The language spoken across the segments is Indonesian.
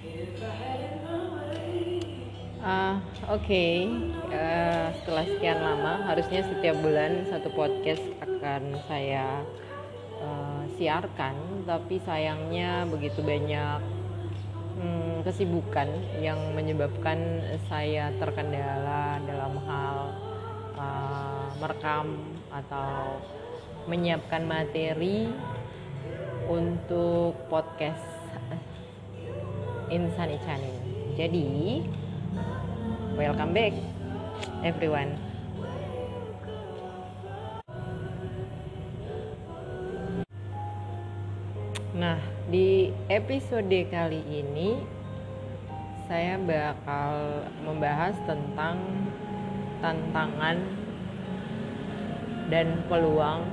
Uh, Oke, okay. uh, setelah sekian lama, harusnya setiap bulan satu podcast akan saya uh, siarkan, tapi sayangnya begitu banyak hmm, kesibukan yang menyebabkan saya terkendala dalam hal uh, merekam atau menyiapkan materi untuk podcast Insan Icanin. Jadi, welcome back everyone nah di episode kali ini saya bakal membahas tentang tantangan dan peluang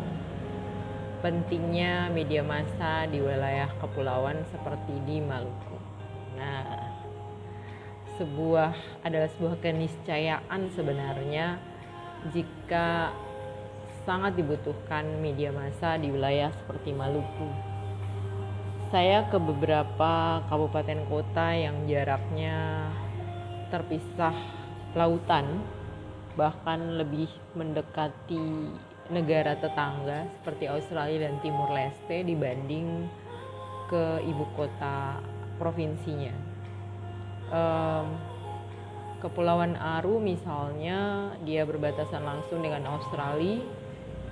pentingnya media massa di wilayah kepulauan seperti di Maluku. Nah, sebuah adalah sebuah keniscayaan sebenarnya jika sangat dibutuhkan media massa di wilayah seperti Maluku. Saya ke beberapa kabupaten kota yang jaraknya terpisah lautan, bahkan lebih mendekati negara tetangga seperti Australia dan Timur Leste dibanding ke ibu kota provinsinya um, Kepulauan Aru misalnya dia berbatasan langsung dengan Australia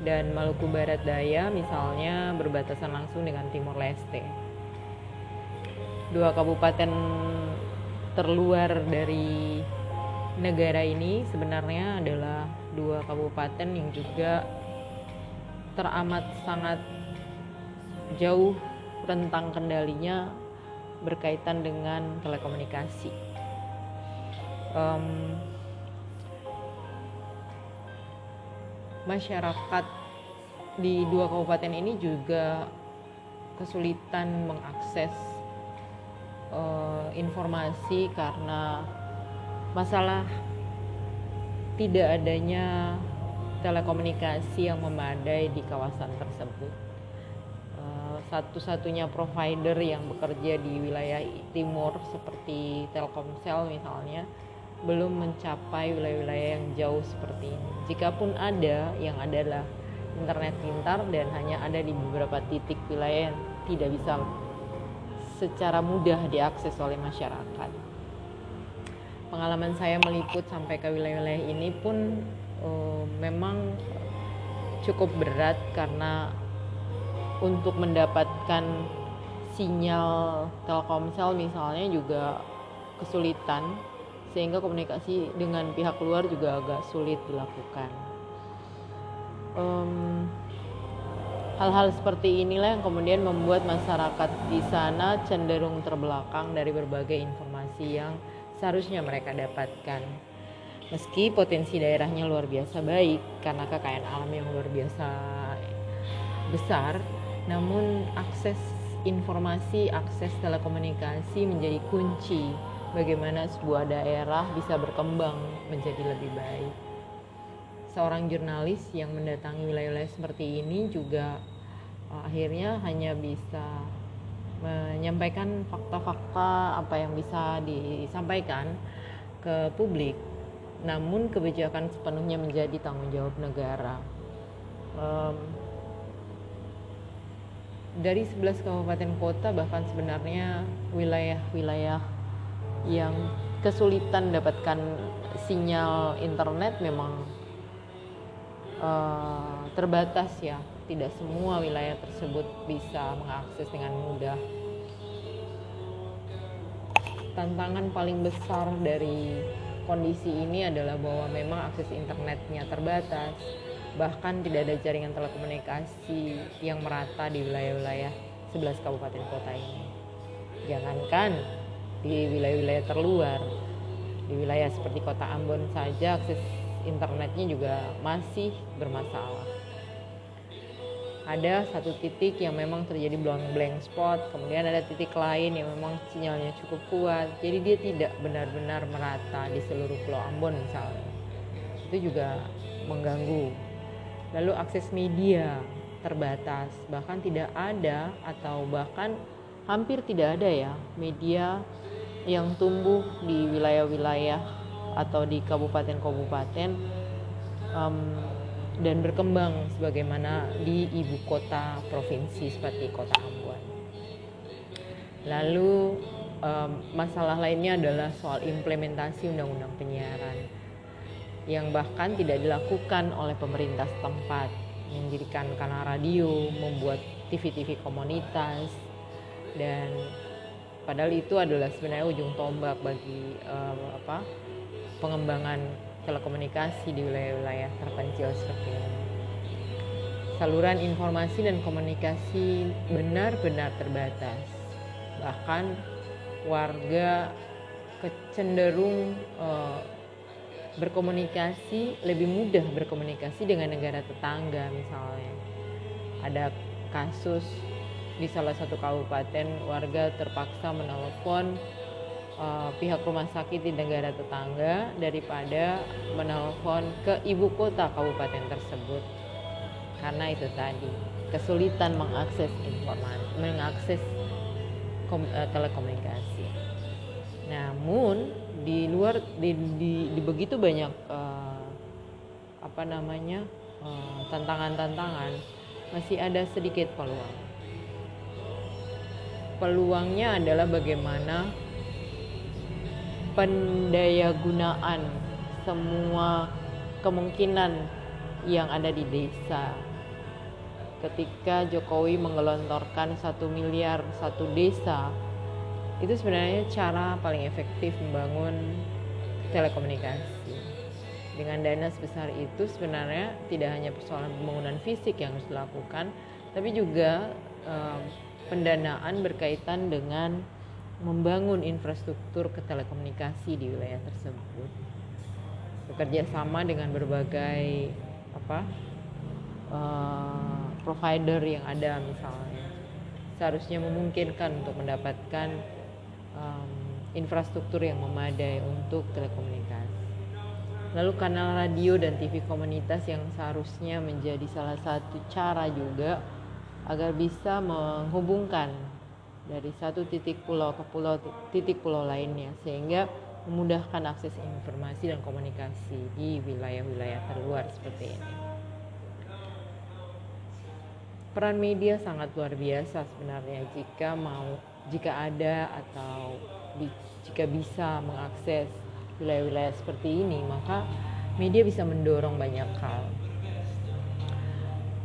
dan Maluku Barat Daya misalnya berbatasan langsung dengan Timor Leste. Dua kabupaten terluar dari negara ini sebenarnya adalah dua kabupaten yang juga teramat sangat jauh rentang kendalinya berkaitan dengan telekomunikasi. Um, masyarakat di dua kabupaten ini juga kesulitan mengakses uh, informasi karena masalah tidak adanya telekomunikasi yang memadai di kawasan tersebut satu-satunya provider yang bekerja di wilayah timur seperti Telkomsel misalnya belum mencapai wilayah-wilayah yang jauh seperti ini. Jikapun ada, yang adalah internet pintar dan hanya ada di beberapa titik wilayah yang tidak bisa secara mudah diakses oleh masyarakat. Pengalaman saya meliput sampai ke wilayah-wilayah ini pun uh, memang cukup berat karena untuk mendapatkan sinyal Telkomsel misalnya juga kesulitan sehingga komunikasi dengan pihak luar juga agak sulit dilakukan. Um, hal-hal seperti inilah yang kemudian membuat masyarakat di sana cenderung terbelakang dari berbagai informasi yang seharusnya mereka dapatkan. Meski potensi daerahnya luar biasa baik karena kekayaan alam yang luar biasa besar, namun akses informasi, akses telekomunikasi menjadi kunci bagaimana sebuah daerah bisa berkembang menjadi lebih baik. Seorang jurnalis yang mendatangi wilayah-wilayah seperti ini juga uh, akhirnya hanya bisa menyampaikan fakta-fakta apa yang bisa disampaikan ke publik. Namun kebijakan sepenuhnya menjadi tanggung jawab negara. Dari 11 kabupaten kota bahkan sebenarnya wilayah-wilayah yang kesulitan dapatkan sinyal internet memang uh, terbatas ya. Tidak semua wilayah tersebut bisa mengakses dengan mudah. Tantangan paling besar dari kondisi ini adalah bahwa memang akses internetnya terbatas bahkan tidak ada jaringan telekomunikasi yang merata di wilayah-wilayah 11 kabupaten kota ini. Jangankan di wilayah-wilayah terluar, di wilayah seperti kota Ambon saja akses internetnya juga masih bermasalah. Ada satu titik yang memang terjadi blank spot, kemudian ada titik lain yang memang sinyalnya cukup kuat, jadi dia tidak benar-benar merata di seluruh Pulau Ambon misalnya. Itu juga mengganggu lalu akses media terbatas bahkan tidak ada atau bahkan hampir tidak ada ya media yang tumbuh di wilayah-wilayah atau di kabupaten-kabupaten um, dan berkembang sebagaimana di ibu kota provinsi seperti kota Ambon. Lalu um, masalah lainnya adalah soal implementasi undang-undang penyiaran yang bahkan tidak dilakukan oleh pemerintah setempat mendirikan kanal radio, membuat TV-TV komunitas dan padahal itu adalah sebenarnya ujung tombak bagi um, apa pengembangan telekomunikasi di wilayah-wilayah terpencil seperti ini. Saluran informasi dan komunikasi benar-benar terbatas. Bahkan warga kecenderung uh, berkomunikasi lebih mudah berkomunikasi dengan negara tetangga misalnya. Ada kasus di salah satu kabupaten warga terpaksa menelpon uh, pihak rumah sakit di negara tetangga daripada menelpon ke ibu kota kabupaten tersebut karena itu tadi kesulitan mengakses informasi mengakses uh, telekomunikasi namun di luar di, di, di begitu banyak uh, apa namanya tantangan-tantangan uh, masih ada sedikit peluang. Peluangnya adalah bagaimana pendayagunaan semua kemungkinan yang ada di desa. Ketika Jokowi menggelontorkan satu miliar satu desa itu sebenarnya cara paling efektif membangun telekomunikasi. Dengan dana sebesar itu sebenarnya tidak hanya persoalan pembangunan fisik yang harus dilakukan tapi juga um, pendanaan berkaitan dengan membangun infrastruktur ketelekomunikasi di wilayah tersebut. Bekerja sama dengan berbagai apa uh, provider yang ada misalnya. Seharusnya memungkinkan untuk mendapatkan um, infrastruktur yang memadai untuk telekomunikasi lalu kanal radio dan TV komunitas yang seharusnya menjadi salah satu cara juga agar bisa menghubungkan dari satu titik pulau ke pulau titik pulau lainnya sehingga memudahkan akses informasi dan komunikasi di wilayah-wilayah terluar seperti ini. Peran media sangat luar biasa sebenarnya jika mau jika ada atau di, jika bisa mengakses wilayah-wilayah seperti ini maka media bisa mendorong banyak hal.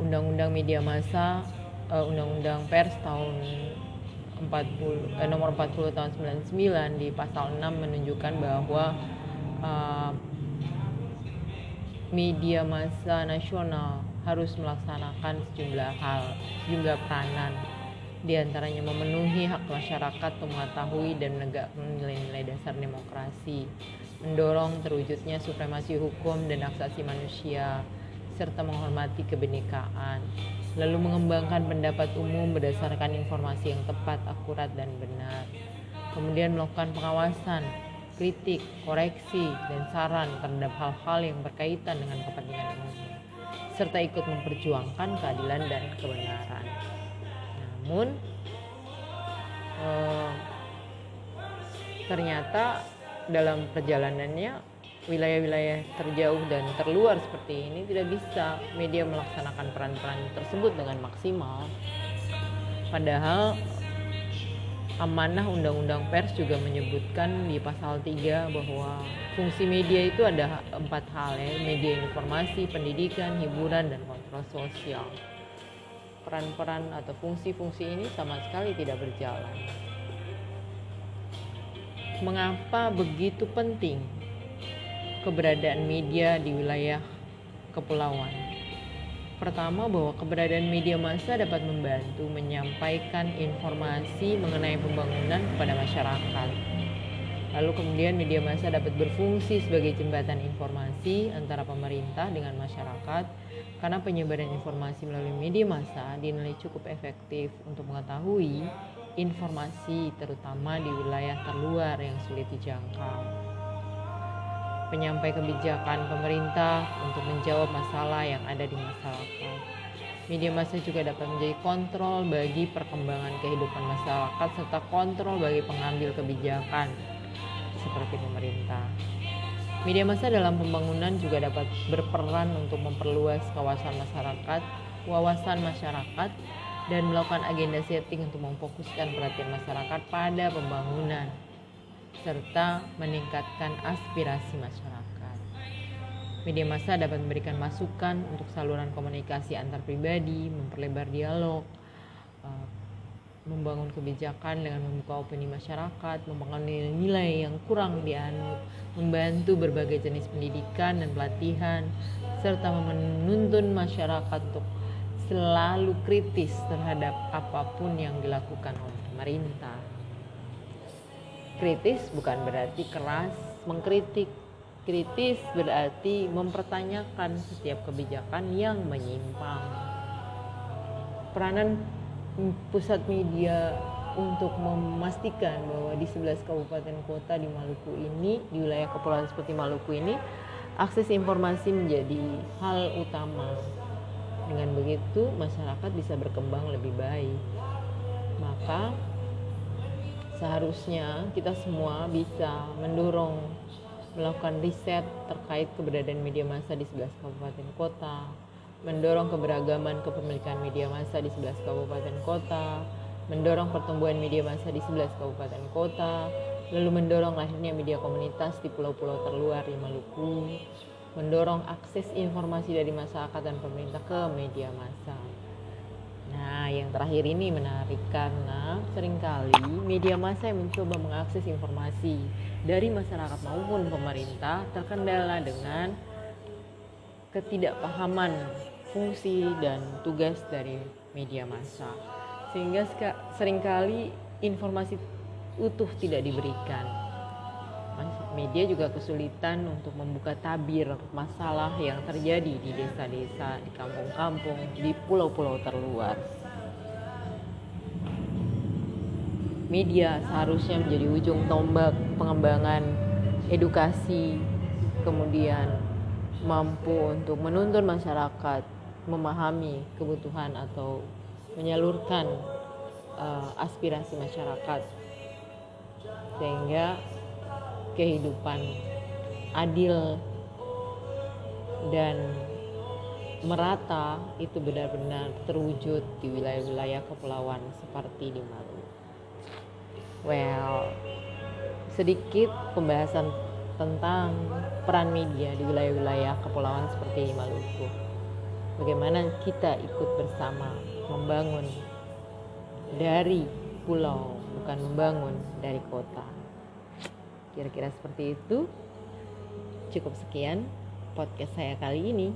Undang-undang media massa, uh, undang-undang pers tahun 40 eh, nomor 40 tahun 99 di pasal 6 menunjukkan bahwa uh, media massa nasional harus melaksanakan sejumlah hal, sejumlah peranan di antaranya memenuhi hak masyarakat untuk mengetahui dan menegakkan nilai-nilai dasar demokrasi, mendorong terwujudnya supremasi hukum dan asasi manusia, serta menghormati kebenekaan, lalu mengembangkan pendapat umum berdasarkan informasi yang tepat, akurat, dan benar. Kemudian melakukan pengawasan, kritik, koreksi, dan saran terhadap hal-hal yang berkaitan dengan kepentingan umum, serta ikut memperjuangkan keadilan dan kebenaran. Namun, eh, ternyata dalam perjalanannya wilayah-wilayah terjauh dan terluar seperti ini tidak bisa media melaksanakan peran-peran tersebut dengan maksimal. Padahal amanah undang-undang pers juga menyebutkan di pasal 3 bahwa fungsi media itu ada empat hal ya, media informasi, pendidikan, hiburan, dan kontrol sosial. Peran-peran atau fungsi-fungsi ini sama sekali tidak berjalan. Mengapa begitu penting keberadaan media di wilayah kepulauan. Pertama, bahwa keberadaan media massa dapat membantu menyampaikan informasi mengenai pembangunan kepada masyarakat. Lalu kemudian media massa dapat berfungsi sebagai jembatan informasi antara pemerintah dengan masyarakat karena penyebaran informasi melalui media massa dinilai cukup efektif untuk mengetahui informasi terutama di wilayah terluar yang sulit dijangkau penyampai kebijakan pemerintah untuk menjawab masalah yang ada di masyarakat. Media massa juga dapat menjadi kontrol bagi perkembangan kehidupan masyarakat serta kontrol bagi pengambil kebijakan seperti pemerintah. Media massa dalam pembangunan juga dapat berperan untuk memperluas kawasan masyarakat, wawasan masyarakat, dan melakukan agenda setting untuk memfokuskan perhatian masyarakat pada pembangunan serta meningkatkan aspirasi masyarakat. Media massa dapat memberikan masukan untuk saluran komunikasi antar pribadi, memperlebar dialog, eh, membangun kebijakan dengan membuka opini masyarakat, membangun nilai-nilai yang kurang dianut, membantu berbagai jenis pendidikan dan pelatihan, serta menuntun masyarakat untuk selalu kritis terhadap apa pun yang dilakukan oleh pemerintah. Kritis bukan berarti keras mengkritik, Kritis berarti mempertanyakan setiap kebijakan yang menyimpang. Peranan pusat media untuk memastikan bahwa di 11 kabupaten kota di Maluku ini, di wilayah kepulauan seperti Maluku ini, akses informasi menjadi hal utama. Dengan begitu, masyarakat bisa berkembang lebih baik. Maka seharusnya kita semua bisa mendorong melakukan riset terkait keberadaan media massa di 11 kabupaten kota, mendorong keberagaman kepemilikan media massa di 11 kabupaten kota, mendorong pertumbuhan media massa di 11 kabupaten kota, lalu mendorong lahirnya media komunitas di pulau-pulau terluar di Maluku, mendorong akses informasi dari masyarakat dan pemerintah ke media massa. Nah, yang terakhir ini menarik karena sering kali media massa yang mencoba mengakses informasi dari masyarakat maupun pemerintah terkendala dengan ketidakpahaman fungsi dan tugas dari media massa. Sehingga sering kali informasi utuh tidak diberikan media juga kesulitan untuk membuka tabir masalah yang terjadi di desa-desa, di kampung-kampung, di pulau-pulau terluar. Media seharusnya menjadi ujung tombak pengembangan edukasi, kemudian mampu untuk menuntun masyarakat memahami kebutuhan atau menyalurkan uh, aspirasi masyarakat sehingga kehidupan adil dan merata itu benar-benar terwujud di wilayah-wilayah kepulauan seperti di Maluku. Well, sedikit pembahasan tentang peran media di wilayah-wilayah kepulauan seperti Maluku. Bagaimana kita ikut bersama membangun dari pulau, bukan membangun dari kota. Kira-kira seperti itu. Cukup sekian podcast saya kali ini.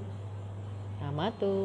Amato.